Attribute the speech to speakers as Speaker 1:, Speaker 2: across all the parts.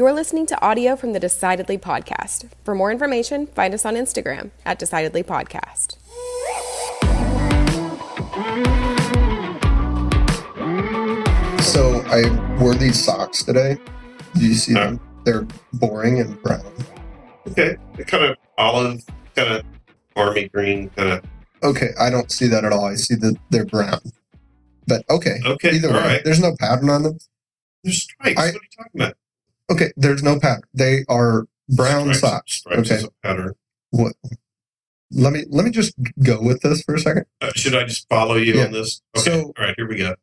Speaker 1: You're listening to audio from the Decidedly podcast. For more information, find us on Instagram at Decidedly Podcast.
Speaker 2: So I wore these socks today. Do you see uh-huh. them? They're boring and brown.
Speaker 3: Okay, kind of olive, kind of army green, kind of.
Speaker 2: Okay, I don't see that at all. I see that they're brown. But okay.
Speaker 3: Okay,
Speaker 2: Either
Speaker 3: all
Speaker 2: way,
Speaker 3: right.
Speaker 2: there's no pattern on them.
Speaker 3: There's stripes.
Speaker 2: I-
Speaker 3: what are you talking about?
Speaker 2: Okay, there's no pattern. They are brown
Speaker 3: stripes,
Speaker 2: socks.
Speaker 3: Stripes
Speaker 2: okay.
Speaker 3: pattern.
Speaker 2: What? Let me let me just go with this for a second.
Speaker 3: Uh, should I just follow you
Speaker 2: Yeah.
Speaker 3: on this? Okay.
Speaker 2: So-
Speaker 3: all right, here we go.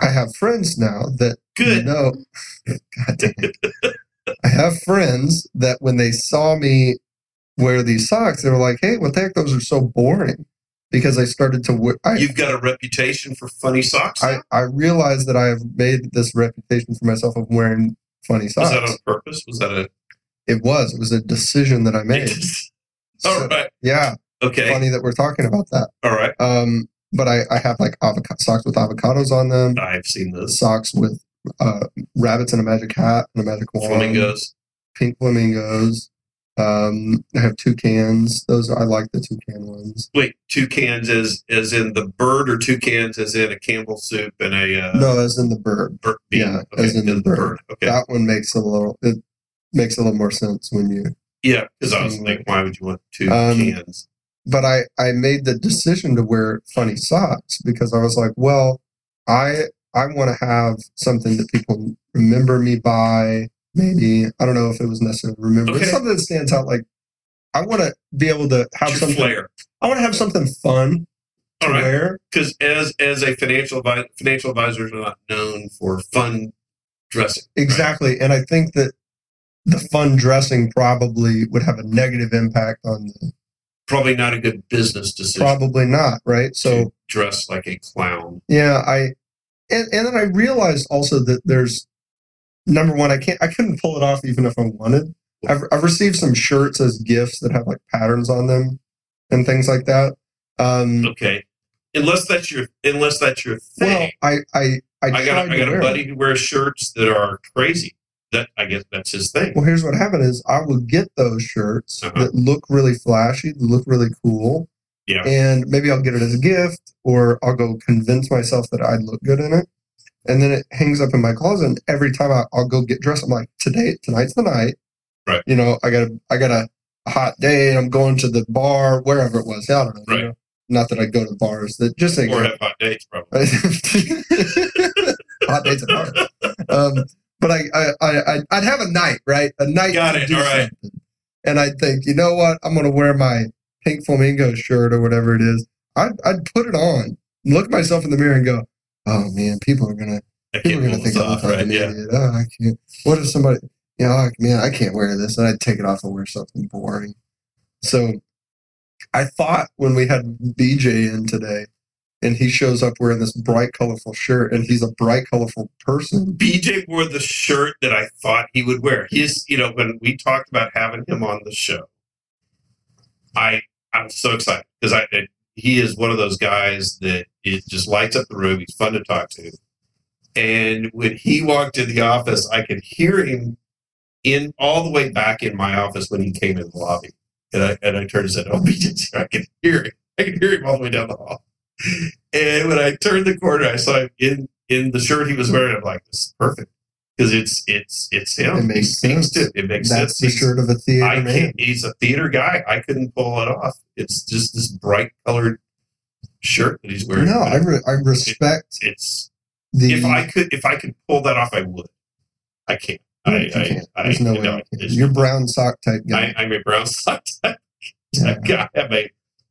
Speaker 2: I have friends now that
Speaker 3: Good.
Speaker 2: know. God damn it. I have friends that when they saw me wear these socks, they were like, "Hey, what the heck? Those are so boring." Because I started to wear. I,
Speaker 3: You've got a reputation for funny socks.
Speaker 2: I, I realized that I have made this reputation for myself of wearing funny
Speaker 3: was that on purpose? Was that a?
Speaker 2: it was. It was a decision that I made.
Speaker 3: all
Speaker 2: So,
Speaker 3: right.
Speaker 2: Yeah.
Speaker 3: Okay.
Speaker 2: Funny that we're talking about that.
Speaker 3: All right.
Speaker 2: Um, but I, I have like avocado socks with avocados on them,
Speaker 3: I've seen this.
Speaker 2: socks with uh, rabbits and a magic hat and a magic wand,
Speaker 3: Flamingos.
Speaker 2: pink flamingos. Um, I have two cans. Those I like the two can ones.
Speaker 3: Wait, two cans as as in the bird, or two cans as in a Campbell soup and a uh,
Speaker 2: no, as in the bird.
Speaker 3: bird
Speaker 2: yeah,
Speaker 3: okay,
Speaker 2: as in the bird.
Speaker 3: Okay.
Speaker 2: That one makes a little. It makes a little more sense when you
Speaker 3: Yeah, because I was like, why would you want two
Speaker 2: Um,
Speaker 3: cans?
Speaker 2: but I I made the decision to wear funny socks because I was like, well, I I want to have something that people remember me by. Maybe I don't know if it was necessarily remember. It's something that stands out. Like I want to be able to have
Speaker 3: Your
Speaker 2: something.
Speaker 3: flair.
Speaker 2: I want to have something fun to
Speaker 3: All right.
Speaker 2: wear.
Speaker 3: Because as as a financial advi- financial advisors are not known for fun dressing. right?
Speaker 2: Exactly, and I think that the fun dressing probably would have a negative impact on the.
Speaker 3: Probably not a good business decision.
Speaker 2: Probably not, right? So
Speaker 3: dress like a clown.
Speaker 2: Yeah, I and and then I realized also that there's number one, I can't I couldn't pull it off even if I wanted. I've I've received some shirts as gifts that have like patterns on them and things like that. Um
Speaker 3: Okay. Unless that's your unless that's your
Speaker 2: well
Speaker 3: thing.
Speaker 2: I I I,
Speaker 3: I got I got a buddy who wears shirts that are crazy. That I guess that's his thing.
Speaker 2: Well here's what happened is I will get those shirts
Speaker 3: Uh-huh.
Speaker 2: that look really flashy, look really cool.
Speaker 3: Yeah.
Speaker 2: And maybe I'll get it as a gift or I'll go convince myself that I'd look good in it. And then it hangs up in my closet. And every time I, I'll go get dressed, I'm like, today, tonight's the night.
Speaker 3: Right.
Speaker 2: You know, I got a, I got a, hot day and I'm going to the bar, wherever it was. I don't know. you
Speaker 3: Right.
Speaker 2: know. Not that I go to bars. That just
Speaker 3: Or have hot dates, probably.
Speaker 2: hot dates at bars. Um, but I, I, I, I'd- have a night, right? A night.
Speaker 3: Got it, all right.
Speaker 2: something. And I'd think, you know what? I'm going to wear my pink flamingo shirt or whatever it is. I'd, I'd put it on, look myself in the mirror and go, oh man, people are
Speaker 3: I
Speaker 2: people are gonna think
Speaker 3: this
Speaker 2: I look like
Speaker 3: right?
Speaker 2: an
Speaker 3: Yeah.
Speaker 2: idiot. Oh, I can't. What if somebody, you know, man, I can't wear this. And I'd take it off and wear something boring. So I thought when we had BJ in today and he shows up wearing this bright, colorful shirt and he's a bright, colorful person.
Speaker 3: BJ wore the shirt that I thought he would wear. He's, you know, when we talked about having him on the show, I I'm so excited because I- he is one of those guys that it just lights up the room. He's fun to talk to, and when he walked in the office, I could hear him in all the way back in my office when he came in the lobby, and I and I turned and said, "Oh, BJ's here." I can hear him. I can hear him all the way down the hall. And when I turned the corner, I saw him in in the shirt he was wearing. I'm like, "This is perfect." Because it's it's it's him.
Speaker 2: It makes sense.
Speaker 3: to it. Makes
Speaker 2: That's
Speaker 3: sense.
Speaker 2: the
Speaker 3: He's-
Speaker 2: shirt of a theater
Speaker 3: I
Speaker 2: man.
Speaker 3: can't, he's a theater guy. I couldn't pull it off. It's just this bright colored shirt that he's wearing.
Speaker 2: No, I, re- I respect
Speaker 3: it's
Speaker 2: the.
Speaker 3: if I could if I could pull that off, I would. I can't. I, I,
Speaker 2: can't.
Speaker 3: I,
Speaker 2: There's no way.
Speaker 3: know,
Speaker 2: you can.
Speaker 3: it's-
Speaker 2: You're brown sock type guy.
Speaker 3: I, I'm a brown sock type
Speaker 2: yeah.
Speaker 3: guy. I have a,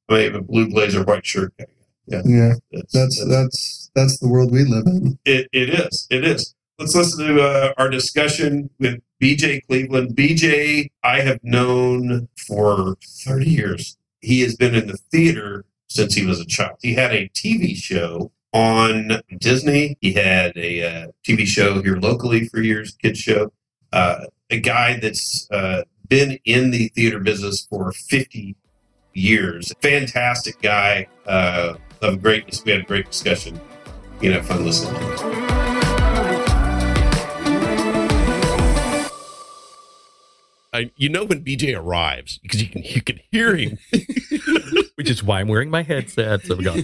Speaker 3: I have a blue blazer, white shirt. guy. Yeah,
Speaker 2: yeah,
Speaker 3: that's,
Speaker 2: that's that's that's the world we live in.
Speaker 3: It, it is. It is. Let's listen to uh, our discussion with BJ Cleveland. BJ, I have known for 30 years. He has been in the theater since he was a child. He had a TV show on Disney. He had a uh, TV show here locally for years, kids show. Uh, a guy that's uh, been in the theater business for 50 years. Fantastic guy. Uh, of great. We had a great discussion. You know, fun listening to. I, you know when BJ arrives because you can you can hear him.
Speaker 4: which is why I'm wearing my headset. So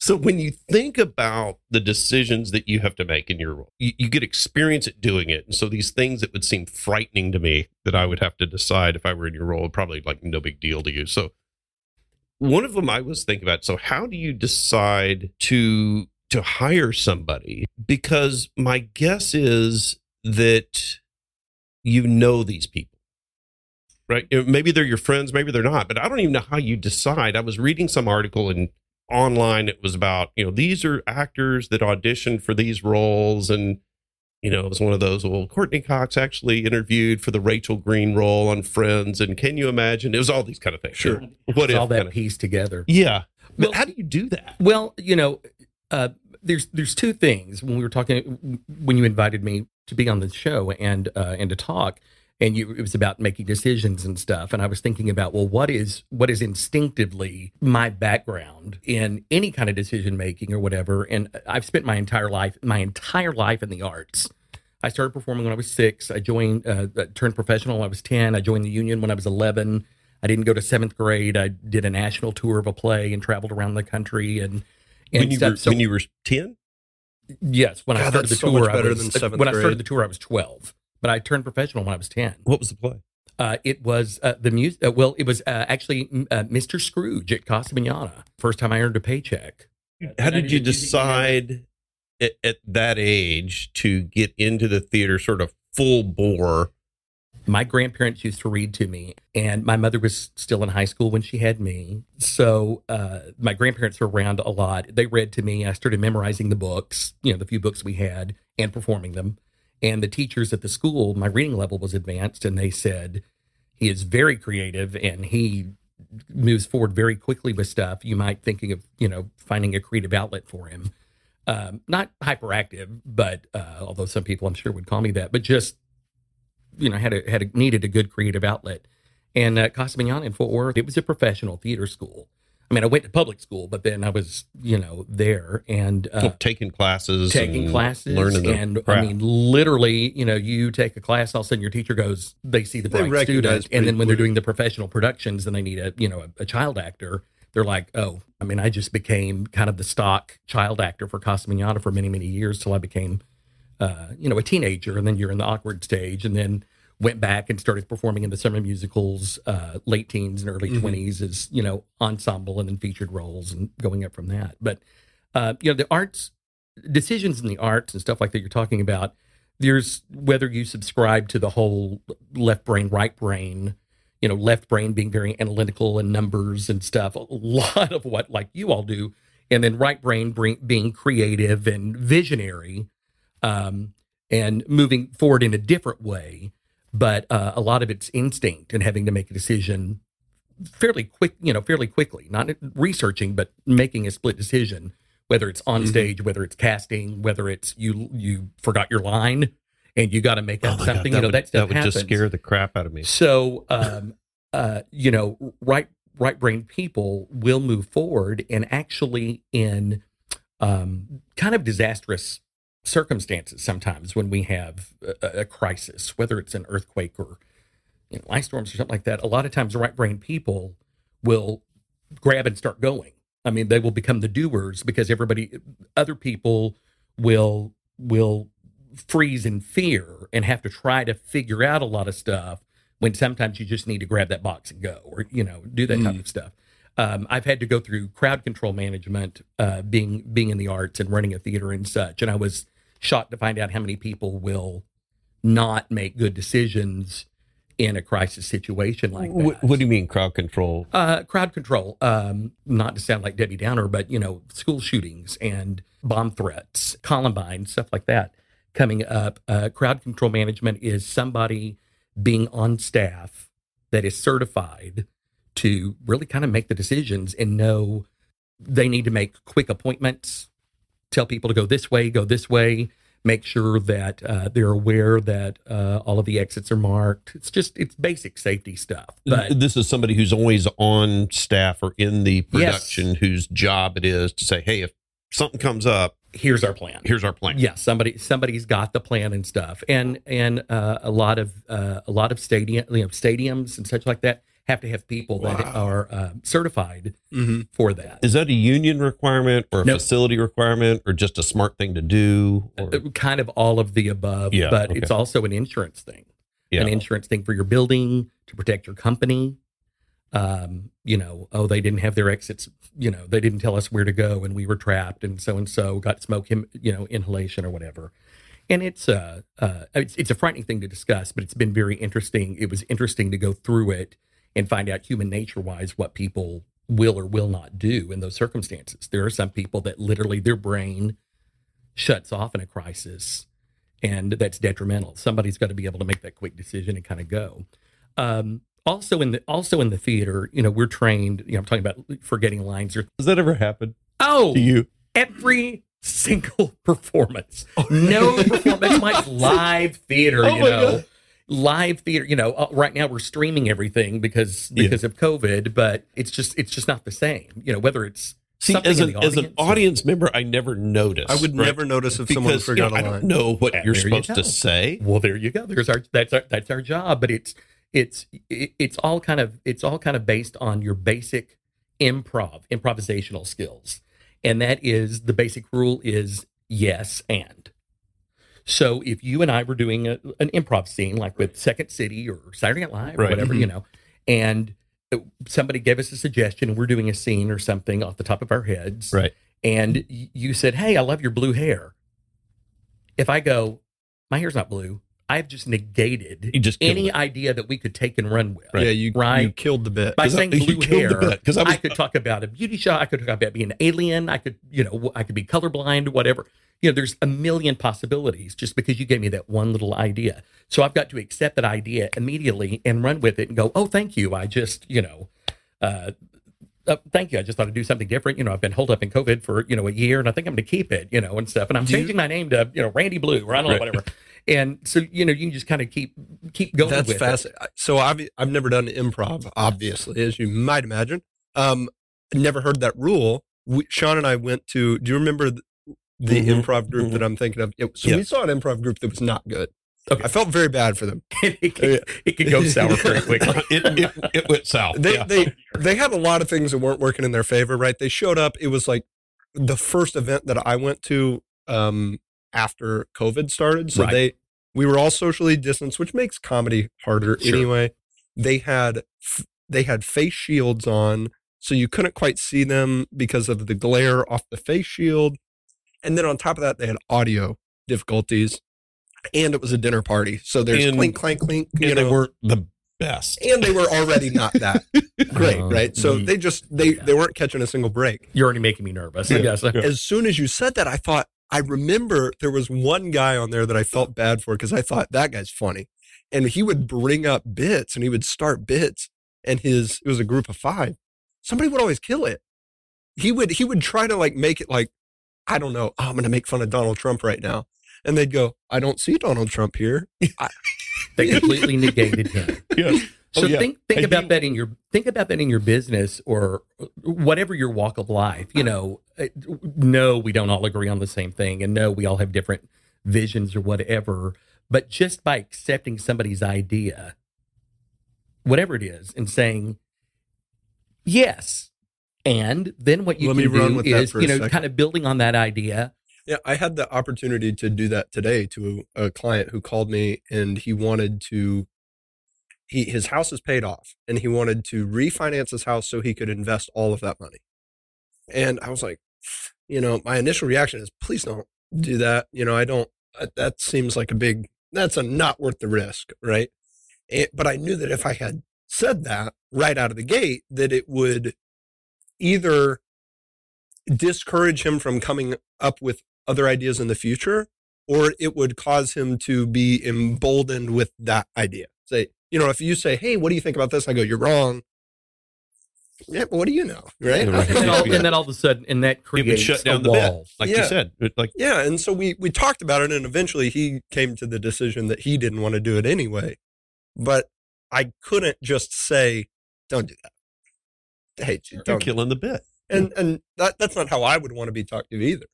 Speaker 3: So when you think about the decisions that you have to make in your role, you, you get experience at doing it. And so these things that would seem frightening to me that I would have to decide if I were in your role, probably like no big deal to you. So one of them I was thinking about. So how do you decide to to hire somebody? Because my guess is that you know these people. Right? You know, Maybe they're your friends, maybe they're not, but I don't even know how you decide. I was reading some article in online it was about you know these are actors that auditioned for these roles and you know it was one of those well Courteney Cox actually interviewed for the rachel green role on friends and can you imagine it was all these kind of things
Speaker 5: Sure.
Speaker 3: what if
Speaker 4: all that
Speaker 3: kind of-
Speaker 4: piece together.
Speaker 3: yeah but
Speaker 4: Well-
Speaker 3: how do you do that
Speaker 4: Well, you know, uh, there's there's two things when we were talking when you invited me to be on the show and uh, and to talk, and you it was about making decisions and stuff, and I was thinking about well, what is what is instinctively my background in any kind of decision making or whatever, and I've spent my entire life my entire life in the arts. I started performing when I was six. I joined, uh, uh, turned professional when I was 10. I joined the union when I was 11. I didn't go to seventh grade. I did a national tour of a play and traveled around the country and, and
Speaker 3: when you
Speaker 4: stuff.
Speaker 3: were
Speaker 4: So-
Speaker 3: when you were 10
Speaker 4: yes, when I
Speaker 5: God,
Speaker 4: started the
Speaker 5: so
Speaker 4: tour,
Speaker 5: much
Speaker 4: I
Speaker 5: better
Speaker 4: was,
Speaker 5: than seventh
Speaker 4: when I started the tour, I was 12, but I turned professional when I was 10.
Speaker 3: what was the play
Speaker 4: Uh, it was uh, the music. Uh, well, it was uh, actually mm, uh, Mr. Scrooge at Casa Manana. First time I earned a paycheck.
Speaker 3: how did you decide at, at that age to get into the theater sort of full bore
Speaker 4: my grandparents used to read to me and my mother was still in high school when she had me so uh, my grandparents were around a lot they read to me i started memorizing the books you know the few books we had and performing them and the teachers at the school my reading level was advanced and they said he is very creative and he moves forward very quickly with stuff you might thinking of you know finding a creative outlet for him um, not hyperactive but uh, although some people i'm sure would call me that but just you know had a had a, needed a good creative outlet. And uh, Casa Manana in Fort Worth, it was a professional theater school. I mean, I went to public school, but then I was you know there and uh,
Speaker 3: taking classes
Speaker 4: taking classes
Speaker 3: learning
Speaker 4: and I mean literally you know you take a class all of a sudden your teacher goes they see the bright student and then when they're doing the professional productions and they need a you know a, a child actor they're like oh I mean I just became kind of the stock child actor for Casa Manana for many many years till I became uh, you know a teenager and then you're in the awkward stage and then went back and started performing in the summer musicals uh, late teens and early
Speaker 5: Mhm.
Speaker 4: 20s as you know ensemble and then featured roles and going up from that but uh, you know the arts decisions in the arts and stuff like that you're talking about there's whether you subscribe to the whole left brain right brain you know left brain being very analytical and numbers and stuff a lot of what like you all do and then right brain bring, being creative and visionary um, and moving forward in a different way but uh, a lot of it's instinct and having to make a decision fairly quick you know fairly quickly not researching but making a split decision whether it's on
Speaker 5: Mhm.
Speaker 4: stage whether it's casting whether it's you you forgot your line and you got to make
Speaker 3: Oh
Speaker 4: up
Speaker 3: God,
Speaker 4: something
Speaker 3: that
Speaker 4: you know
Speaker 3: would,
Speaker 4: that stuff
Speaker 3: would
Speaker 4: happens
Speaker 3: just scare the crap out of me
Speaker 4: so, um, uh, you know, right right brain people will move forward and actually in um, kind of disastrous circumstances sometimes when we have a, a crisis, whether it's an earthquake or you know, ice storms or something like that. A lot of times, right brain people will grab and start going. I mean, they will become the doers because everybody, other people will will freeze in fear and have to try to figure out a lot of stuff when sometimes you just need to grab that box and go or you know do that type of stuff um, i've had to go through crowd control management uh, being being in the arts and running a theater and such and i was shocked to find out how many people will not make good decisions in a crisis situation like that
Speaker 3: what, what do you mean crowd control
Speaker 4: uh, crowd control, um, not to sound like Debbie Downer, but you know, school shootings and bomb threats, Columbine, stuff like that coming up. Uh, crowd control management is somebody being on staff that is certified to really kind of make the decisions and know they need to make quick appointments, tell people to go this way, go this way, make sure that uh, they're aware that uh, all of the exits are marked. It's just it's basic safety stuff. But
Speaker 3: this is somebody who's always on staff or in the
Speaker 4: Yes.
Speaker 3: production whose job it is to say hey if something comes up
Speaker 4: here's our plan.
Speaker 6: Here's our plan.
Speaker 4: Yeah, somebody somebody's got the plan and stuff, and and uh, a lot of uh, a lot of stadium you know stadiums and such like that have to have people that
Speaker 6: Wow.
Speaker 4: are uh, certified
Speaker 2: Mm-hmm.
Speaker 4: for that.
Speaker 6: Is that a union requirement or a
Speaker 4: No.
Speaker 6: facility requirement or just a smart thing to do? Or,
Speaker 4: Uh, Kind of all of the above,
Speaker 6: Yeah,
Speaker 4: but
Speaker 6: okay.
Speaker 4: it's also an insurance thing.
Speaker 6: yeah.
Speaker 4: an insurance thing for your building to protect your company. Um, you know, oh, they didn't have their exits. You know, they didn't tell us where to go, and we were trapped, and so and so got smoke, him, you know, inhalation or whatever. And it's uh, uh, it's, it's a frightening thing to discuss, but it's been very interesting. It was interesting to go through it and find out human nature wise what people will or will not do in those circumstances. There are some people that literally their brain shuts off in a crisis and that's detrimental. Somebody's got to be able to make that quick decision and kind of go. Um, also in the also in the theater, you know, we're trained. You know, I'm talking about forgetting lines or
Speaker 6: Has that ever happened
Speaker 4: oh,
Speaker 6: to you?
Speaker 4: every single performance. No performance like live theater.
Speaker 6: Oh
Speaker 4: you know,
Speaker 6: God.
Speaker 4: Live theater. You know, uh, right now we're streaming everything because
Speaker 6: Yeah.
Speaker 4: because of COVID, but it's just it's just not the same. You know, whether it's
Speaker 6: See,
Speaker 4: something
Speaker 6: as an,
Speaker 4: the
Speaker 6: as an
Speaker 4: audience or-
Speaker 6: member, I never noticed.
Speaker 2: I would
Speaker 6: right?
Speaker 2: never notice if someone
Speaker 6: because you know,
Speaker 2: forgot
Speaker 6: I
Speaker 2: a
Speaker 6: don't
Speaker 2: line.
Speaker 6: know what
Speaker 4: Yeah,
Speaker 6: you're
Speaker 4: there you
Speaker 6: supposed to say.
Speaker 4: Well, there you go. There's our that's our that's our job, but it's it's it's all kind of it's all kind of based on your basic improv improvisational skills, and that is the basic rule is yes and. So if you and I were doing a, an improv scene like with Second City or Saturday Night Live or
Speaker 6: Right.
Speaker 4: whatever,
Speaker 2: Mhm.
Speaker 4: you know, and somebody gave us a suggestion and we're doing a scene or something off the top of our heads,
Speaker 6: Right.
Speaker 4: and y- you said, "Hey, I love your blue hair." If I go, my hair's not blue. I've just negated
Speaker 6: You just
Speaker 4: any
Speaker 6: it.
Speaker 4: idea that we could take and run with.
Speaker 6: Right.
Speaker 2: Yeah, you
Speaker 4: Right.
Speaker 2: you killed the bit.
Speaker 4: By
Speaker 6: I-
Speaker 4: saying
Speaker 6: you
Speaker 4: blue hair,
Speaker 6: bit, 'cause I was-
Speaker 4: could talk about a beauty shot. I could talk about being an alien. I could, you know, I could be colorblind, whatever. You know, there's a million possibilities just because you gave me that one little idea. So I've got to accept that idea immediately and run with it and go, oh, thank you. I just, you know, uh, uh, thank you. I just thought I'd do something different. You know, I've been holed up in COVID for, you know, a year and I think I'm going to keep it, you know, and stuff. And I'm
Speaker 2: Do you-
Speaker 4: changing my name to, you know, Randy Blue or I don't know,
Speaker 6: Right.
Speaker 4: whatever. And so, you know, you can just kind of keep, keep going
Speaker 2: That's
Speaker 4: with it.
Speaker 2: fascinating. So I've I've never done improv, obviously, as you might imagine. Um, never heard that rule. We, Sean and I went to. Do you remember the, the
Speaker 6: Mhm.
Speaker 2: improv group that I'm thinking of? It, so
Speaker 6: Yeah.
Speaker 2: we saw an improv group that was not good.
Speaker 4: Okay.
Speaker 2: I felt very bad for them.
Speaker 4: it, could, it can go sour very quickly.
Speaker 6: it, it, it went south.
Speaker 2: They
Speaker 6: yeah.
Speaker 2: they they had a lot of things that weren't working in their favor. Right? They showed up. It was like the first event that I went to um, after COVID started. So
Speaker 4: Right.
Speaker 2: they we were all socially distanced, which makes comedy harder
Speaker 4: Sure.
Speaker 2: anyway. They had f- they had face shields on, so you couldn't quite see them because of the glare off the face shield. And then on top of that, they had audio difficulties, and it was a dinner party. So there's
Speaker 6: And-
Speaker 2: clink clink clink.
Speaker 6: and
Speaker 2: you
Speaker 6: they weren't the best.
Speaker 2: and they were already not that great,
Speaker 4: Uh,
Speaker 2: right? So
Speaker 4: mm.
Speaker 2: they just they
Speaker 4: Yeah.
Speaker 2: they weren't catching a single break.
Speaker 4: You're already making me nervous.
Speaker 6: Yeah.
Speaker 4: I guess.
Speaker 2: As soon as you said that, I thought I remember there was one guy on there that I felt bad for because I thought that guy's funny, and he would bring up bits and he would start bits, and his it was a group of five. Somebody would always kill it. He would he would try to like make it like I don't know. Oh, I'm going to make fun of Donald Trump right now, and they'd go, I don't see Donald Trump here.
Speaker 4: They completely negated him.
Speaker 6: Yeah.
Speaker 4: So
Speaker 6: Oh, yeah.
Speaker 4: think think about
Speaker 6: you-
Speaker 4: that in your think about that in your business or whatever your walk of life. You know, uh, no, we don't all agree on the same thing, and no, we all have different visions or whatever. But just by accepting somebody's idea, whatever it is, and saying yes, and then what you
Speaker 2: Let me
Speaker 4: can
Speaker 2: run
Speaker 4: do is you know
Speaker 2: second.
Speaker 4: kind of building on that idea.
Speaker 2: Yeah, I had the opportunity to do that today to a client who called me and he wanted to he his house is paid off and he wanted to refinance his house so he could invest all of that money. And I was like, you know, my initial reaction is please don't do that. You know, I don't that- that seems like a big that's a not worth the risk, right? But I knew that if I had said that right out of the gate that it would either discourage him from coming up with other ideas in the future, or it would cause him to be emboldened with that idea. Say, you know, if you say, "Hey, what do you think about this?" I go, "You're wrong." Yeah, but what do you know, right?
Speaker 6: Yeah, right.
Speaker 4: And then, all, and then all of a sudden, and that
Speaker 6: It
Speaker 4: creates
Speaker 6: would shut
Speaker 4: a
Speaker 6: down the bit,
Speaker 4: wall.
Speaker 6: like
Speaker 2: Yeah.
Speaker 6: you said. Like
Speaker 2: Yeah, and so we we talked about it, and eventually he came to the decision that he didn't want to do it anyway. But I couldn't just say, "Don't do that." Hey,
Speaker 6: you're
Speaker 2: don't.
Speaker 6: killing the bit.
Speaker 2: And and that that's not how I would want to be talked to either.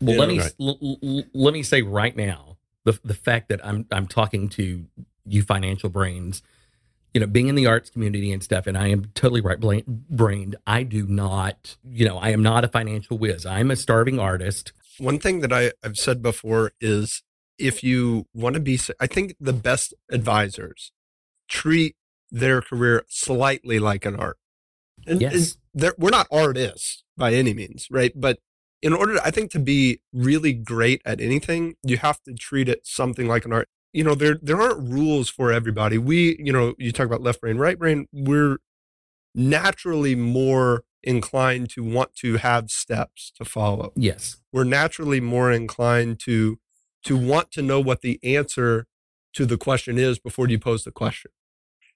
Speaker 4: Well,
Speaker 2: You
Speaker 4: let
Speaker 2: know,
Speaker 4: me
Speaker 6: right.
Speaker 4: l- l- l- let me say right now the the fact that I'm I'm talking to you financial brains, you know, being in the arts community and stuff, and I am totally right brained. I do not, you know, I am not a financial whiz. I'm a starving artist.
Speaker 2: One thing that I, I've said before is if you want to be, I think the best advisors treat their career slightly like an art. And,
Speaker 4: Yes.
Speaker 2: and we're not artists by any means, right? But in order, I think, to be really great at anything, you have to treat it something like an art. You know, there there aren't rules for everybody. We, you know, you talk about left brain, right brain. We're naturally more inclined to want to have steps to follow
Speaker 4: Yes,
Speaker 2: we're naturally more inclined to to want to know what the answer to the question is before you pose the question.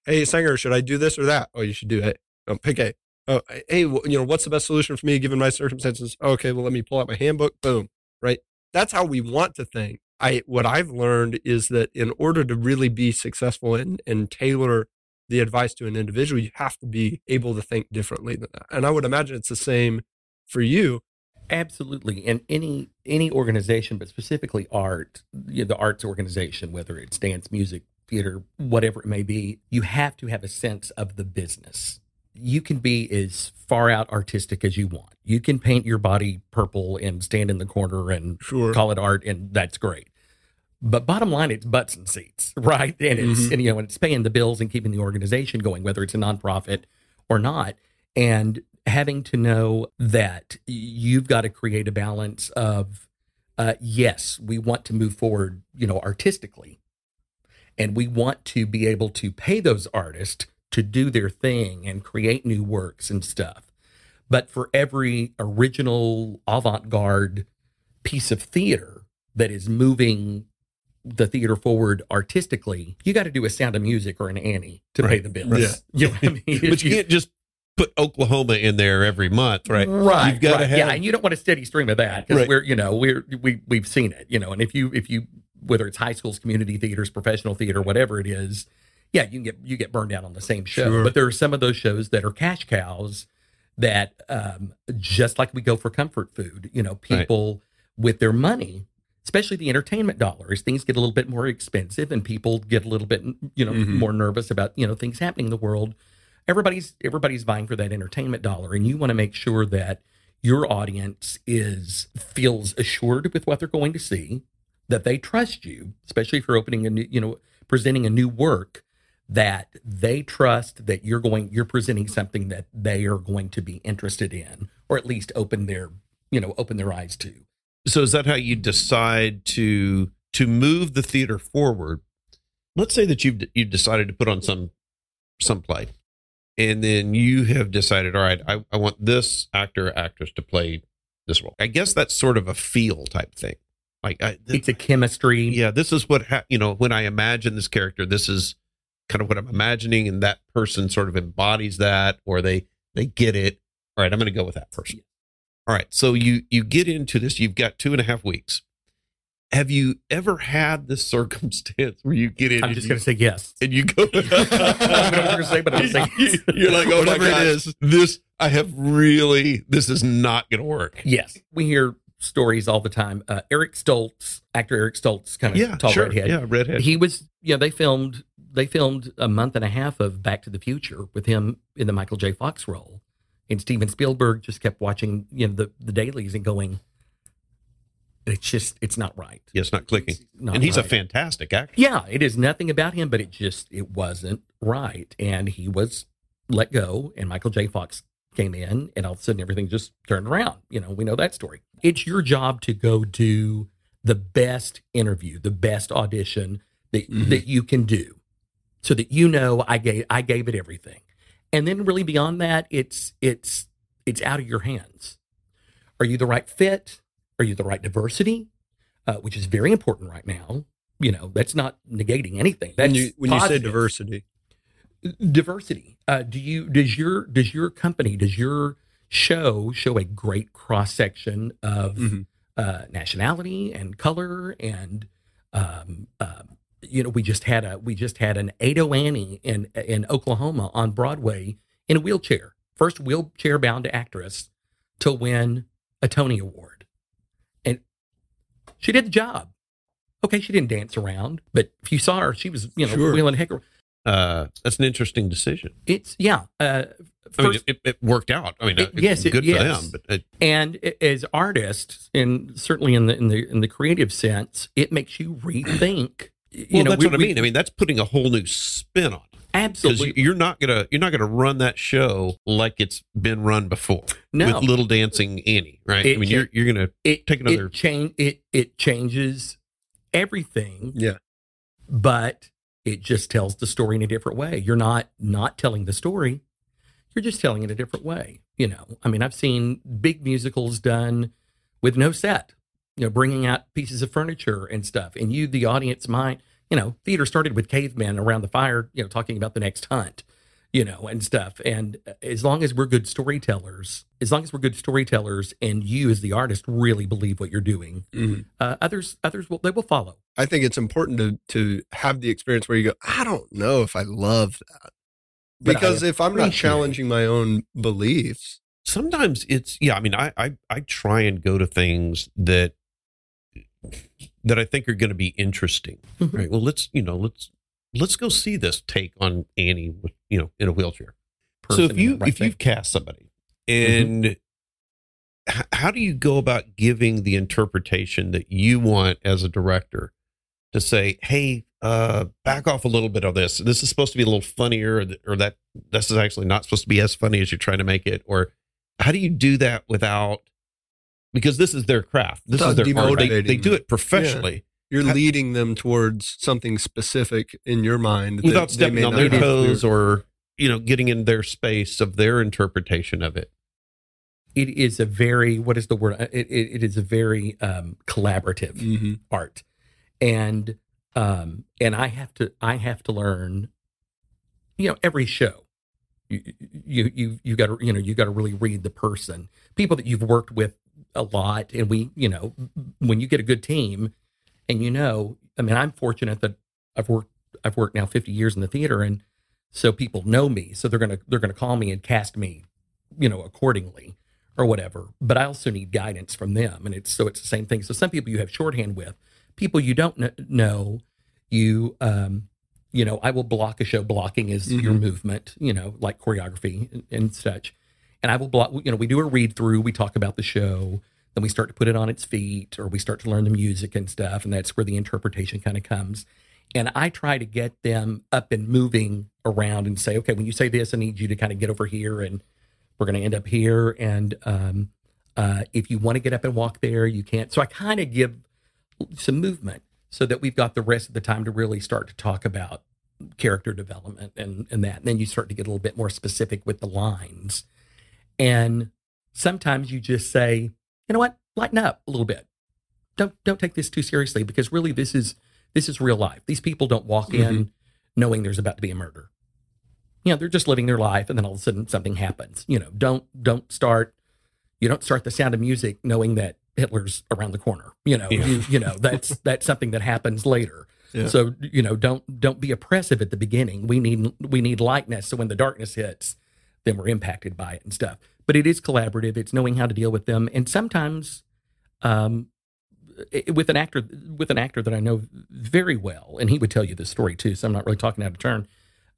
Speaker 2: Hey, Sanger, should I do this or that? Oh, you should do it. Oh, pick A. Oh, hey, you know, what's the best solution for me given my circumstances? Okay, well, let me pull out my handbook. Boom. Right. That's how we want to think. I what I've learned is that in order to really be successful and and tailor the advice to an individual, you have to be able to think differently than that. And I would imagine it's the same for you.
Speaker 4: absolutely. And any any organization, but specifically art, you know, the arts organization, whether it's dance, music, theater, whatever it may be, you have to have a sense of the business. You can be as far out artistic as you want. You can paint your body purple and stand in the corner and
Speaker 2: Sure.
Speaker 4: call it art, and that's great. But bottom line, it's butts and seats, right? And it's
Speaker 2: Mhm.
Speaker 4: and you know, and it's paying the bills and keeping the organization going, whether it's a nonprofit or not. And having to know that you've got to create a balance of, uh, yes, we want to move forward, you know, artistically, and we want to be able to pay those artists to do their thing and create new works and stuff. But for every original avant garde piece of theater that is moving the theater forward artistically, you got to do a sound of music or an Annie to pay the bills.
Speaker 2: Yeah.
Speaker 4: You know what I mean?
Speaker 6: but you can't just put Oklahoma in there every month, right?
Speaker 4: Right.
Speaker 6: You've gotta
Speaker 4: right. yeah, and you don't want a steady stream of that because
Speaker 6: Right.
Speaker 4: we're you know we're we we've seen it you know, and if you if you whether it's high schools, community theaters, professional theater, whatever it is, yeah, you can get you get burned out on the same show.
Speaker 2: Sure.
Speaker 4: But there are some of those shows that are cash cows that um, just like we go for comfort food, you know, people with their money. Especially the entertainment dollars, things get a little bit more expensive, and people get a little bit, you know,
Speaker 2: Mhm.
Speaker 4: more nervous about you know things happening in the world everybody's everybody's vying for that entertainment dollar and you want to make sure that your audience is feels assured with what they're going to see that they trust you especially if you're opening a new you know presenting a new work that they trust that you're going you're presenting something that they are going to be interested in or at least open their you know open their eyes to
Speaker 6: So is that how you decide to to move the theater forward? Let's say that you've you've decided to put on some some play, and then you have decided, all right, I, I want this actor or actress to play this role. I guess that's sort of a feel type thing. Like, I, th-
Speaker 4: it's a chemistry
Speaker 6: yeah, this is what ha- you know when I imagine this character. This is kind of what I'm imagining, and that person sort of embodies that, or they they get it. All right, I'm going to go with that person. All right, so you you get into this. You've got two and a half weeks. Have you ever had this circumstance where you get in?
Speaker 4: i'm just going to say yes
Speaker 6: and you go.
Speaker 4: I don't what you're gonna say, but I'm gonna yes.
Speaker 6: You're like, oh
Speaker 2: Whatever
Speaker 6: my
Speaker 2: it is.
Speaker 6: this I have really. This is not going to work.
Speaker 4: Yes, we hear stories all the time. Uh, Eric Stoltz, actor Eric Stoltz, kind of
Speaker 6: Yeah,
Speaker 4: tall
Speaker 6: sure.
Speaker 4: redhead.
Speaker 6: Yeah, redhead.
Speaker 4: He was, you know, they filmed they filmed a month and a half of Back to the Future with him in the Michael J. Fox role, and Steven Spielberg just kept watching, you know, the the dailies and going, it's just it's not right.
Speaker 6: yeah, it's not clicking.
Speaker 4: Not
Speaker 6: and he's a fantastic actor.
Speaker 4: Yeah, it is nothing about him, but it just it wasn't right, and he was let go, and Michael J. Fox came in, and all of a sudden everything just turned around. You know, we know that story. It's your job to go do the best interview, the best audition that
Speaker 2: Mhm.
Speaker 4: that you can do, so that you know I gave I gave it everything, and then really beyond that, it's it's it's out of your hands. Are you the right fit? Are you the right diversity? Uh, which is very important right now. You know, that's not negating anything. That's
Speaker 2: When you when you say diversity,
Speaker 4: diversity, uh, do you does your does your company does your show show a great cross section of
Speaker 2: Mhm.
Speaker 4: uh, nationality and color and um, um, you know we just had a we just had an Ado Annie in in Oklahoma on Broadway in a wheelchair, first wheelchair bound actress to win a Tony Award, and She did the job. Okay, she didn't dance around, but if you saw her, she was, you know,
Speaker 2: Sure.
Speaker 4: wheeling heck.
Speaker 3: Uh, that's an interesting decision.
Speaker 4: It's yeah. Uh,
Speaker 3: I mean,
Speaker 4: first,
Speaker 3: it, it worked out. I mean,
Speaker 4: It-
Speaker 3: uh,
Speaker 4: yes, it-
Speaker 3: good
Speaker 4: yes.
Speaker 3: for them. But it,
Speaker 4: and as artists, and certainly in the in the in the creative sense, it makes you rethink. You
Speaker 3: well,
Speaker 4: know,
Speaker 3: that's
Speaker 4: we-
Speaker 3: what I
Speaker 4: we-
Speaker 3: mean. I mean, that's putting a whole new spin on it
Speaker 4: Absolutely,
Speaker 3: you're not gonna you're not gonna run that show like it's been run before
Speaker 4: no.
Speaker 3: with Little Dancing Annie, right?
Speaker 4: It
Speaker 3: I mean, you're you're gonna
Speaker 4: it
Speaker 3: take another-
Speaker 4: It change it. It changes everything.
Speaker 2: Yeah.
Speaker 4: but it just tells the story in a different way. You're not not telling the story. You're just telling it a different way. You know, I mean, I've seen big musicals done with no set. You know, bringing out pieces of furniture and stuff, and you, the audience, might. You know, theater started with cavemen around the fire. You know, talking about the next hunt. You know, and stuff. And as long as we're good storytellers, as long as we're good storytellers, and you, as the artist, really believe what you're doing,
Speaker 2: Mhm.
Speaker 4: uh, others, others will they will follow.
Speaker 2: I think it's important to to have the experience where you go, I don't know if I love that. Because if I'm not challenging my own beliefs,
Speaker 3: sometimes it's yeah. I mean, I I, I try and go to things that that I think are going to be interesting.
Speaker 4: Mhm.
Speaker 3: Right. Well, let's you know let's let's go see this take on Annie, with, you know, in a wheelchair. so if you
Speaker 4: right
Speaker 3: if
Speaker 4: thing.
Speaker 3: you've cast somebody and h- how do you go about giving the interpretation that you want as a director to say hey uh back off a little bit of this this is supposed to be a little funnier or, th- or that this is actually not supposed to be as funny as you're trying to make it or how do you do that without because this is their craft. This is their art. They, they do it professionally.
Speaker 2: You're
Speaker 3: How-
Speaker 2: leading them towards something specific in your mind that
Speaker 3: without
Speaker 2: they may
Speaker 3: stepping on
Speaker 2: not
Speaker 3: their toes or you know getting in their space of their interpretation of it.
Speaker 4: It is a very what is the word? It, it, it is a very um collaborative
Speaker 2: Mhm.
Speaker 4: art. And um and i have to i have to learn you know every show. You you you, you got to you know you got to really read the person. People that you've worked with a lot and we you know when you get a good team and you know i mean i'm fortunate that i've worked i've worked now 50 years in the theater and so people know me so they're gonna they're gonna call me and cast me you know accordingly or whatever but i also need guidance from them and it's so it's the same thing so some people you have shorthand with people you don't kn- know you um you know i will block a show blocking is your
Speaker 2: Mhm.
Speaker 4: movement you know like choreography and, and such and i will block you know we do a read through we talk about the show. Then we start to put it on its feet or we start to learn the music and stuff and that's where the interpretation kind of comes. And i try to get them up and moving around and say okay when you say this i need you to kind of get over here and we're going to end up here and um, uh, if you want to get up and walk there you can't. So i kind of give some movement so that we've got the rest of the time to really start to talk about character development and, and that. And then you start to get a little bit more specific with the lines and sometimes you just say you know what? Lighten up a little bit. Don't don't take this too seriously because really this is this is real life. These people don't walk in mm-hmm. knowing there's about to be a murder. You know they're just living their life and then all of a sudden something happens. You know don't don't start you don't start the sound of music knowing that hitler's around the corner. You know
Speaker 3: Yeah.
Speaker 4: you, you know that's that's something that happens later.
Speaker 2: Yeah.
Speaker 4: so you know don't don't be oppressive at the beginning. We need we need lightness. So when the darkness hits then we're impacted by it and stuff but it is collaborative it's knowing how to deal with them and sometimes um with an actor with an actor that I know very well, and he would tell you this story too. So I'm not really talking out of turn.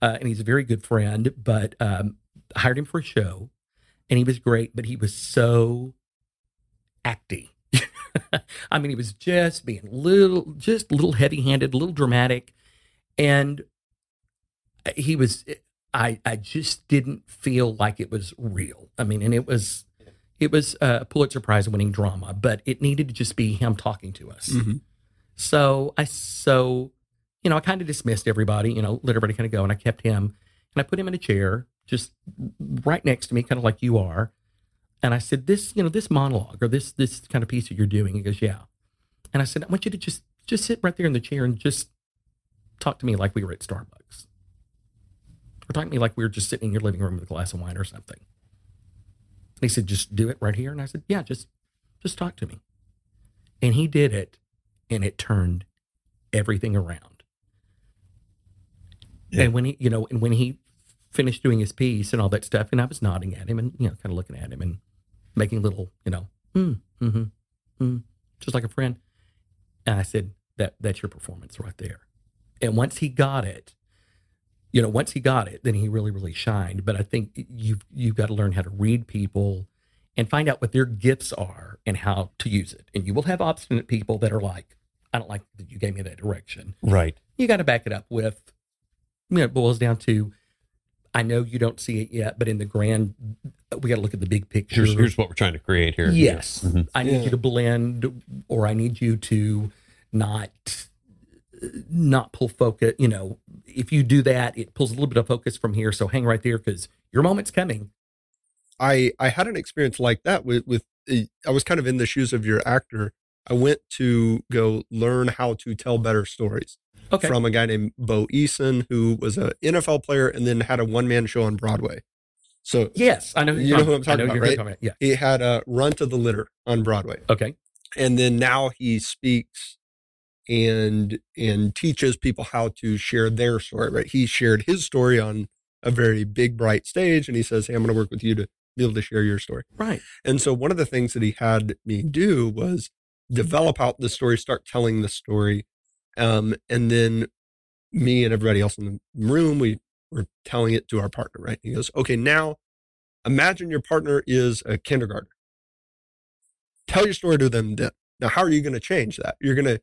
Speaker 4: Uh, and he's a very good friend, but um, I hired him for a show, and he was great. But he was so acty. I mean, he was just being little, just little heavy-handed, a little dramatic, and he was. I I just didn't feel like it was real. I mean, and it was it was a Pulitzer Prize winning drama, but it needed to just be him talking to us.
Speaker 2: Mhm.
Speaker 4: So I so you know I kind of dismissed everybody, you know, let everybody kind of go, and I kept him and I put him in a chair just right next to me, kind of like you are, and I said, "This, you know, this monologue or this this kind of piece that you're doing." He goes, "Yeah," and I said, "I want you to just just sit right there in the chair and just talk to me like we were at Starbucks, to me like we were just sitting in your living room with a glass of wine or something." And he said, "Just do it right here." And I said, "Yeah, just just talk to me." And he did it, and it turned everything around.
Speaker 3: Yeah.
Speaker 4: And when he, you know, and when he finished doing his piece and all that stuff, and I was nodding at him and you know, kind of looking at him and making little, you know, mm, mm-hmm, mm, just like a friend. And I said, that that's your performance right there. And once he got it, you know, once he got it, then he really, really shined. But I think you've you've got to learn how to read people and find out what their gifts are and how to use it. And you will have obstinate people that are like, I don't like that you gave me that direction.
Speaker 6: Right.
Speaker 4: You got to back it up with, you know, it boils down to, I know you don't see it yet, but in the grand, we got to look at the big picture.
Speaker 6: Here's, here's what we're trying to create here.
Speaker 4: Yes.
Speaker 6: Mhm.
Speaker 4: I need
Speaker 2: Yeah.
Speaker 4: you to blend or I need you to not not pull focus, you know, if you do that, it pulls a little bit of focus from here. So hang right there because your moment's coming.
Speaker 2: I I had an experience like that with with uh, I was kind of in the shoes of your actor. I went to go learn how to tell better stories
Speaker 4: Okay.
Speaker 2: from a guy named Bo Eason, who was a NFL player and then had a one man show on Broadway. So
Speaker 4: yes, I know.
Speaker 2: You know who I'm talking about, right?
Speaker 4: talking about. Yeah.
Speaker 2: he had a Runt of the Litter on Broadway,
Speaker 4: Okay.
Speaker 2: and then now he speaks and and teaches people how to share their story. Right? He shared his story on a very big bright stage, and he says, "Hey, I'm going to work with you to be able to share your story."
Speaker 4: Right.
Speaker 2: And so one of the things that he had me do was develop out the story, start telling the story. Um, and then me and everybody else in the room, we were telling it to our partner, right? He goes, okay, now imagine your partner is a kindergartner. Tell your story to them then. Now, how are you going to change that? You're going to,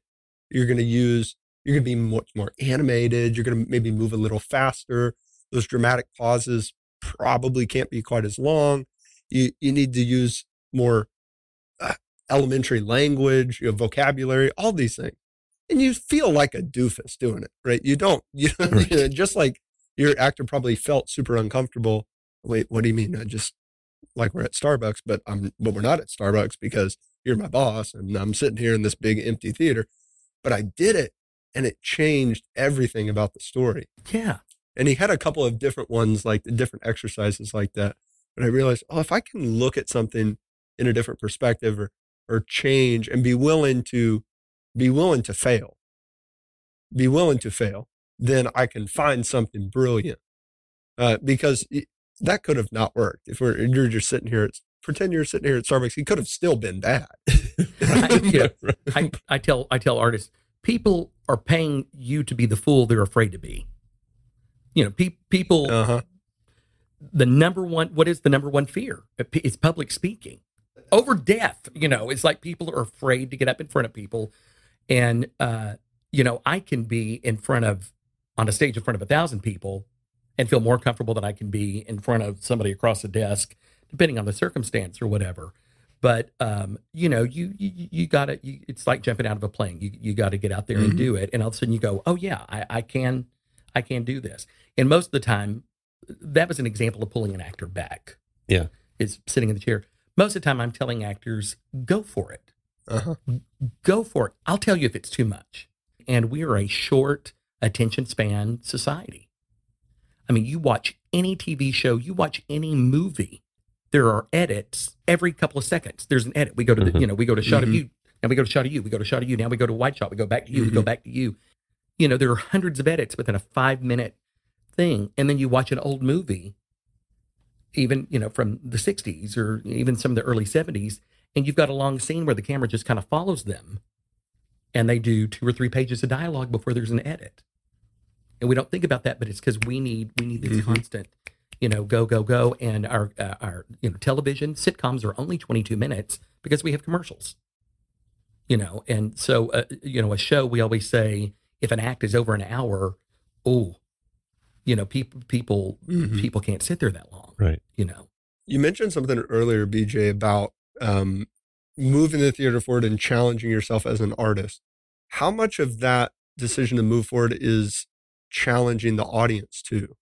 Speaker 2: you're going to use, you're going to be much more animated. You're going to maybe move a little faster. Those dramatic pauses probably can't be quite as long. You, you need to use more uh, elementary language, you know, vocabulary, all these things. And you feel like a doofus doing it, right? You don't, you,
Speaker 6: Right.
Speaker 2: you know, just like your actor probably felt super uncomfortable. Wait, what do you mean? I just like we're at Starbucks, but I'm, but we're not at Starbucks because you're my boss and I'm sitting here in this big empty theater. But I did it and it changed everything about the story.
Speaker 4: Yeah.
Speaker 2: And he had a couple of different ones, like the different exercises like that. And I realized, oh, if I can look at something in a different perspective or, or change and be willing to be willing to fail, be willing to fail, then I can find something brilliant. Uh, because it- that could have not worked. If we're, you're just sitting here, it's, pretend you're sitting here at Starbucks, he could have still been bad.
Speaker 4: Right. I, I tell I tell artists, people are paying you to be the fool they're afraid to be. You know, pe- people.
Speaker 2: Uh huh.
Speaker 4: the number one. What is the number one fear? It's public speaking over death. You know, it's like people are afraid to get up in front of people, and uh, you know, I can be in front of on a stage in front of a thousand people and feel more comfortable than I can be in front of somebody across a desk, depending on the circumstance or whatever. But um, you know, you you, you got to. It's like jumping out of a plane. You you got to get out there and
Speaker 2: Mhm.
Speaker 4: do it, and all of a sudden you go, oh yeah, I, I can, I can do this. And most of the time, that was an example of pulling an actor back.
Speaker 6: Yeah.
Speaker 4: is sitting in the chair. Most of the time, I'm telling actors, go for it
Speaker 2: Uh huh.
Speaker 4: go for it. I'll tell you if it's too much. And we are a short attention span society. I mean, you watch any TV show, you watch any movie, there are edits every couple of seconds. There's an edit. We go to the,
Speaker 6: Mhm.
Speaker 4: you know, we go to shot of
Speaker 2: Mhm.
Speaker 4: you. Now we go to shot of you. We go to shot of you. Now we go to wide shot. We go back to you. We go
Speaker 2: Mhm.
Speaker 4: back to you. You know, there are hundreds of edits within a five minute thing. And then you watch an old movie, even, you know, from the 60s or even some of the early 70s, and you've got a long scene where the camera just kind of follows them and they do two or three pages of dialogue before there's an edit. And we don't think about that, but it's because we need we need this
Speaker 2: Mhm.
Speaker 4: constant, you know, go go go. And our uh, our you know television sitcoms are only 22 minutes because we have commercials. You know, and so uh, you know a show we always say if an act is over an hour, oh, you know people people
Speaker 2: Mhm.
Speaker 4: people can't sit there that long.
Speaker 6: Right.
Speaker 4: You know.
Speaker 2: You mentioned something earlier, BJ, about um, moving the theater forward and challenging yourself as an artist. How much of that decision to move forward is challenging the audience too?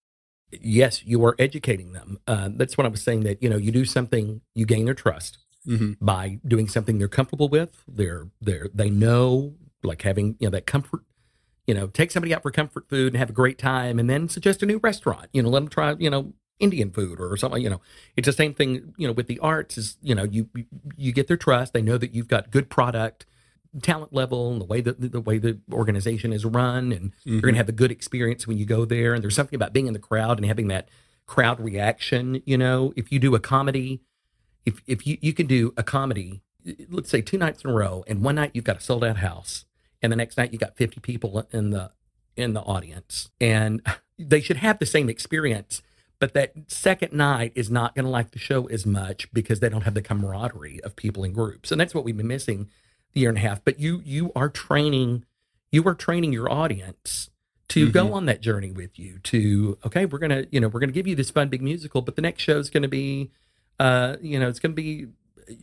Speaker 4: Yes, you are educating them. Uh, that's what I was saying. That you know, you do something, you gain their trust.
Speaker 2: Mm-hmm.
Speaker 4: by doing something they're comfortable with. They're they're they know like having you know that comfort. You know, take somebody out for comfort food and have a great time, and then suggest a new restaurant. You know, let them try you know Indian food or something. You know, it's the same thing. You know, with the arts is you know you you get their trust. They know that you've got good product, talent level, and the way that the way the organization is run, and you're going to mm-hmm. have a good experience when you go there. And there's something about being in the crowd and having that crowd reaction. You know, if you do a comedy, if if you you can do a comedy, let's say two nights in a row, and one night you've got a sold out house, and the next night you got 50 people in the in the audience and they should have the same experience but that second night is not going to like the show as much because they don't have the camaraderie of people in groups and that's what we've been missing year and a half but you you are training you are training your audience to go on that journey with you to okay we're gonna you know we're gonna give you this fun big musical but the next show is gonna be uh you know it's gonna be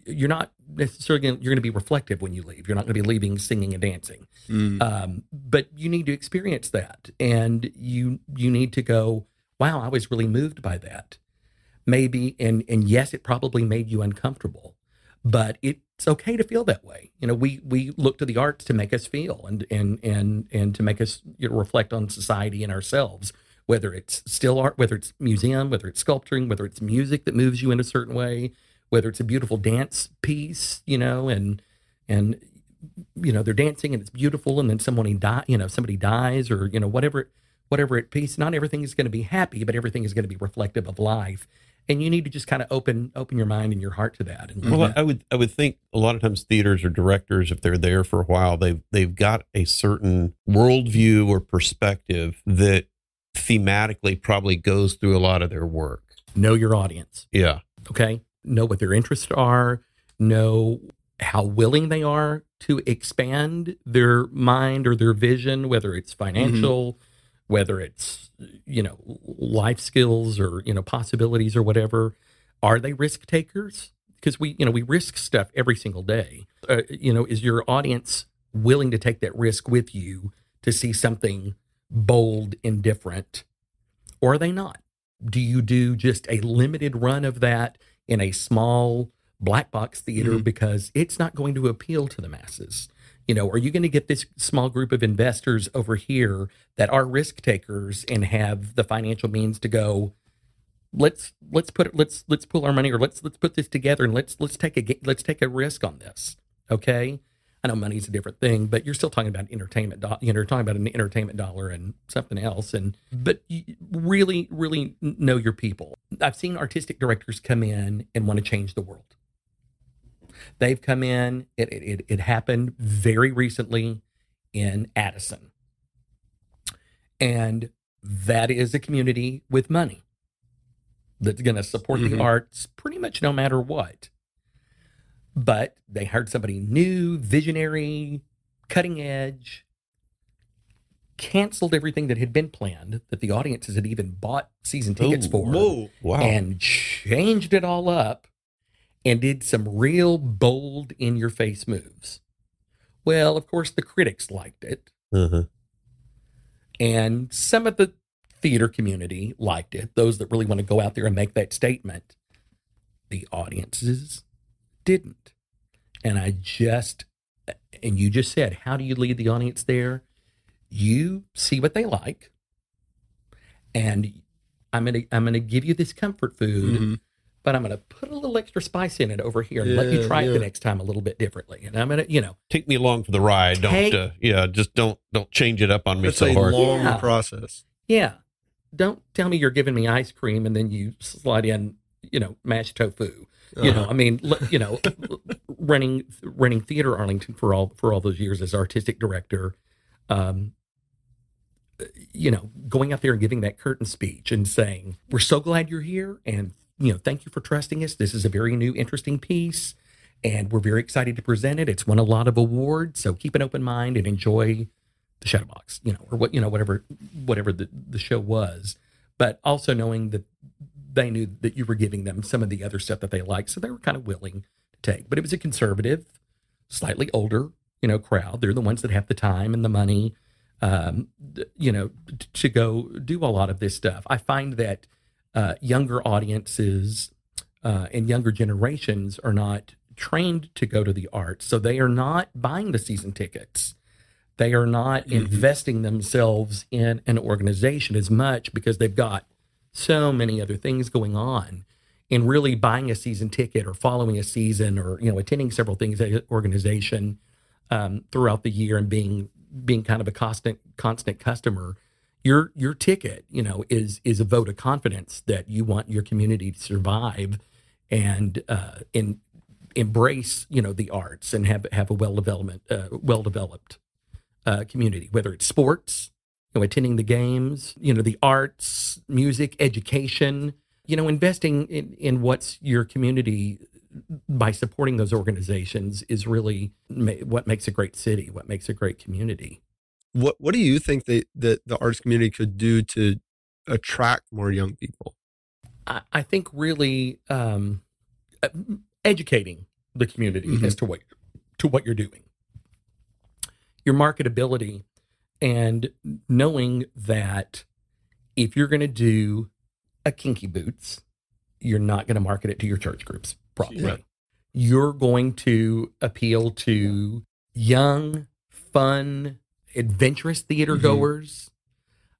Speaker 4: you're not necessarily gonna, you're gonna be reflective when you leave. You're not gonna be leaving singing and dancing.
Speaker 2: Mm.
Speaker 4: um, but you need to experience that and you you need to go wow i was really moved by that. Maybe and and yes it probably made you uncomfortable but it's okay to feel that way. You know we we look to the arts to make us feel and and and and to make us you know, reflect on society and ourselves whether it's still art whether it's museum whether it's sculpturing whether it's music that moves you in a certain way whether it's a beautiful dance piece you know and and you know they're dancing and it's beautiful and then someone die you know somebody dies or you know whatever whatever it piece not everything is going to be happy but everything is going to be reflective of life and you need to just kind of open open your mind and your heart to that
Speaker 6: Well, I would I would think a lot of times theaters or directors, if they're there for a while, they've they've got a certain worldview or perspective that thematically probably goes through a lot of their work.
Speaker 4: know your audience.
Speaker 6: Yeah.
Speaker 4: okay? Know what their interests are. Know how willing they are to expand their mind or their vision whether it's mm-hmm. financial whether it's you know life skills or you know possibilities or whatever are they risk takers? Because we you know we risk stuff every single day. Uh, you know is your audience willing to take that risk with you to see something bold and different or are they not? Do you do just a limited run of that in a small black box theater
Speaker 2: Mhm.
Speaker 4: because it's not going to appeal to the masses you know are you going to get this small group of investors over here that are risk takers and have the financial means to go let's let's put it let's let's pool our money or let's let's put this together and let's let's take a let's take a risk on this okay? I know money's a different thing but you're still talking about entertainment do- you know you're talking about an entertainment dollar and something else and but really really know your people. I've seen artistic directors come in and want to change the world they've come in it it, it, happened very recently in addison and that is a community with money that's going to support the
Speaker 2: Mhm.
Speaker 4: arts pretty much no matter what. But they hired somebody new, visionary, cutting edge, canceled everything that had been planned that the audiences had even bought season tickets
Speaker 6: Oh,
Speaker 4: for
Speaker 2: Whoa.
Speaker 6: Wow.
Speaker 4: and changed it all up and did some real bold in your face moves. Well, of course, the critics liked it.
Speaker 6: uh-huh.
Speaker 4: And some of the theater community liked it, those that really want to go out there and make that statement. The audiences didn't. And I just, and you just said, how do you lead the audience there? You see what they like. And I'm going to, I'm going to give you this comfort food,
Speaker 2: Mhm.
Speaker 4: But I'm going to put a little extra spice in it over here and let you
Speaker 2: Yeah,
Speaker 4: try it the next time a little bit differently. And I'm going to, you know,
Speaker 6: Take me along for the ride. Don't uh, yeah, just don't don't change it up on me
Speaker 2: It's
Speaker 6: so
Speaker 2: a
Speaker 6: hard.
Speaker 2: long
Speaker 4: Yeah.
Speaker 2: process.
Speaker 4: Yeah. Don't tell me you're giving me ice cream and then you slide in, you know, mashed tofu. You know,
Speaker 2: Uh-huh.
Speaker 4: I mean, you know, running running theater Arlington for all for all those years as artistic director, um, you know, going out there and giving that curtain speech and saying, "We're so glad you're here, and you know, thank you for trusting us. This is a very new, interesting piece, and we're very excited to present it. It's won a lot of awards, so keep an open mind and enjoy the shadow box, you know, or what you know, whatever whatever the, the show was, but also knowing that they knew that you were giving them some of the other stuff that they liked, so they were kind of willing to take. But it was a conservative, slightly older, you know, crowd. They're the ones that have the time and the money, um, you know, to go do a lot of this stuff. I find that uh, younger audiences uh, and younger generations are not trained to go to the arts, so they are not buying the season tickets. They are not
Speaker 2: Mhm.
Speaker 4: investing themselves in an organization as much because they've got so many other things going on. And really buying a season ticket or following a season or you know attending several things at an organization um, throughout the year and being being kind of a constant constant customer, your your ticket you know is is a vote of confidence that you want your community to survive and uh, in embrace you know the arts and have have a well development uh, well developed uh, community, whether it's sports, you know, attending the games, you know, the arts, music, education, you know, investing in, in what's your community by supporting those organizations is really ma- what makes a great city, what makes a great community.
Speaker 7: What What do you think that that the arts community could do to attract more young people?
Speaker 4: I, I think really um, uh, educating the community
Speaker 7: Mhm.
Speaker 4: as to what to what you're doing, your marketability, and knowing that if you're going to do a kinky boots, you're not going to market it to your church groups properly.
Speaker 7: Right.
Speaker 4: You're going to appeal to young, fun, adventurous theater
Speaker 7: Mhm.
Speaker 4: goers.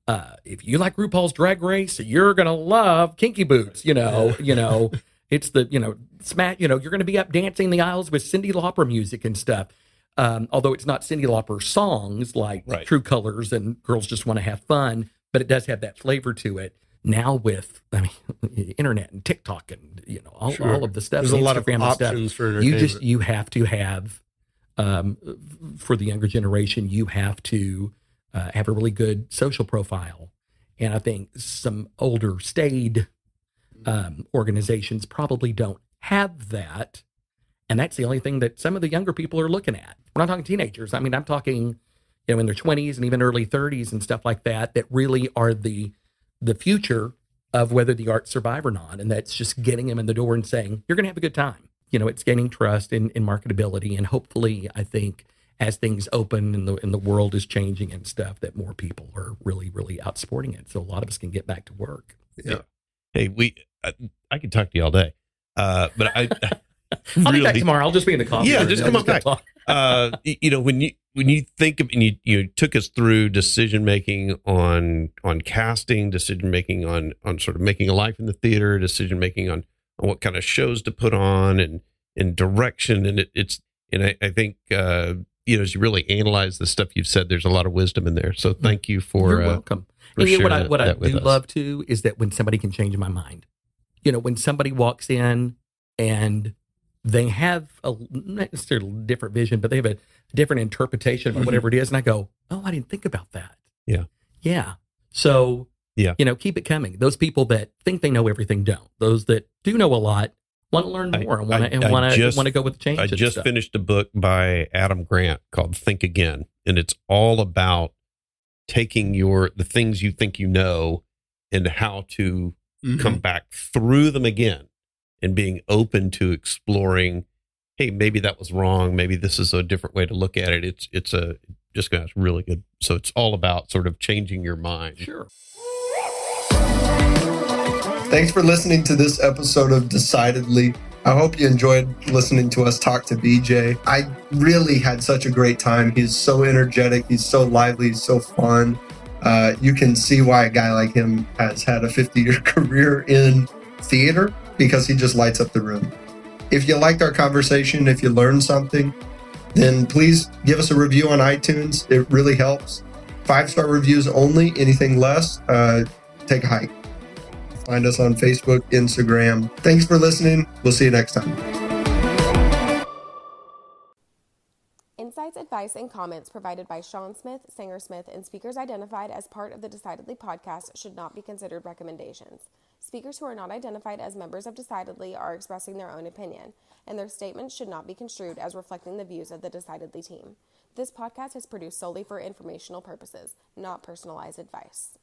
Speaker 4: Uh, if you like RuPaul's Drag Race, you're gonna love Kinky Boots. You know, you know, it's the you know smack. You know, you're gonna be up dancing the aisles with Cyndi Lauper music and stuff. Um, although it's not Cyndi Lauper songs like
Speaker 3: Right.
Speaker 4: True Colors and Girls Just Want to Have Fun, but it does have that flavor to it. Now with I mean, internet and TikTok and you know all,
Speaker 7: Sure.
Speaker 4: all of the stuff,
Speaker 7: There's a lot of
Speaker 4: Instagram and stuff
Speaker 7: options for
Speaker 4: you just you have to have um, for the younger generation you have to uh, have a really good social profile. And i think some older staid um, organizations probably don't have that. And that's the only thing that some of the younger people are looking at. We're not talking teenagers. I mean i'm talking you know in their 20s and even early 30s and stuff like that that really are the the future of whether the arts survive or not. And that's just getting them in the door and saying you're going to have a good time you know it's gaining trust in, in marketability and hopefully i think as things open and the and the world is changing and stuff that more people are really really out sporting it so a lot of us can get back to work Yeah.
Speaker 3: Hey, we I, I could talk to you all day, uh, but I
Speaker 4: i'll be back
Speaker 3: really
Speaker 4: tomorrow i'll just be in the coffee
Speaker 3: Yeah,
Speaker 4: room.
Speaker 3: just come on
Speaker 4: go
Speaker 3: back. uh, you know when you when you think of and you you took us through decision making on on casting, decision making on on sort of making a life in the theater, decision making on on what kind of shows to put on and and direction, and it, it's and I, I think uh, you know as you really analyze the stuff you've said, there's a lot of wisdom in there. So thank you for
Speaker 4: You're
Speaker 3: uh,
Speaker 4: welcome.
Speaker 3: for
Speaker 4: And what I what I do
Speaker 3: us.
Speaker 4: love too is that when somebody can change my mind, you know, when somebody walks in and they have a not necessarily different vision, but they have a different interpretation of
Speaker 3: Mm-hmm.
Speaker 7: Mhm.
Speaker 4: whatever it is, and I go, "Oh, I didn't think about that."
Speaker 3: Yeah.
Speaker 4: yeah. So
Speaker 3: Yeah.
Speaker 4: you know, keep it coming. Those people that think they know everything don't. Those that do know a lot want to learn more and want
Speaker 3: I-
Speaker 4: to and
Speaker 3: I
Speaker 4: want to want to go with the change.
Speaker 3: I just
Speaker 4: stuff.
Speaker 3: finished a book by Adam Grant called Think Again, and it's all about taking your the things you think you know and how to
Speaker 7: Mhm.
Speaker 3: come back through them again and being open to exploring hey maybe that was wrong maybe this is a different way to look at it it's it's a just got really good so it's all about sort of changing your mind
Speaker 4: Sure.
Speaker 2: Thanks for listening to this episode of Decidedly. I hope you enjoyed listening to us talk to BJ. I really had such a great time. He's so energetic, he's so lively, he's so fun. Uh, you can see why a guy like him has had a 50 year career in theater because he just lights up the room. If you liked our conversation, if you learned something, then please give us a review on iTunes. It really helps. Five star reviews only, anything less, uh, take a hike. Find us on Facebook, Instagram. Thanks for listening. We'll see you next time.
Speaker 1: Insights, advice, and comments provided by Sean Smith, Sanger Smith, and speakers identified as part of the Decidedly podcast should not be considered recommendations. Speakers who are not identified as members of Decidedly are expressing their own opinion, and their statements should not be construed as reflecting the views of the Decidedly team. This podcast is produced solely for informational purposes, not personalized advice.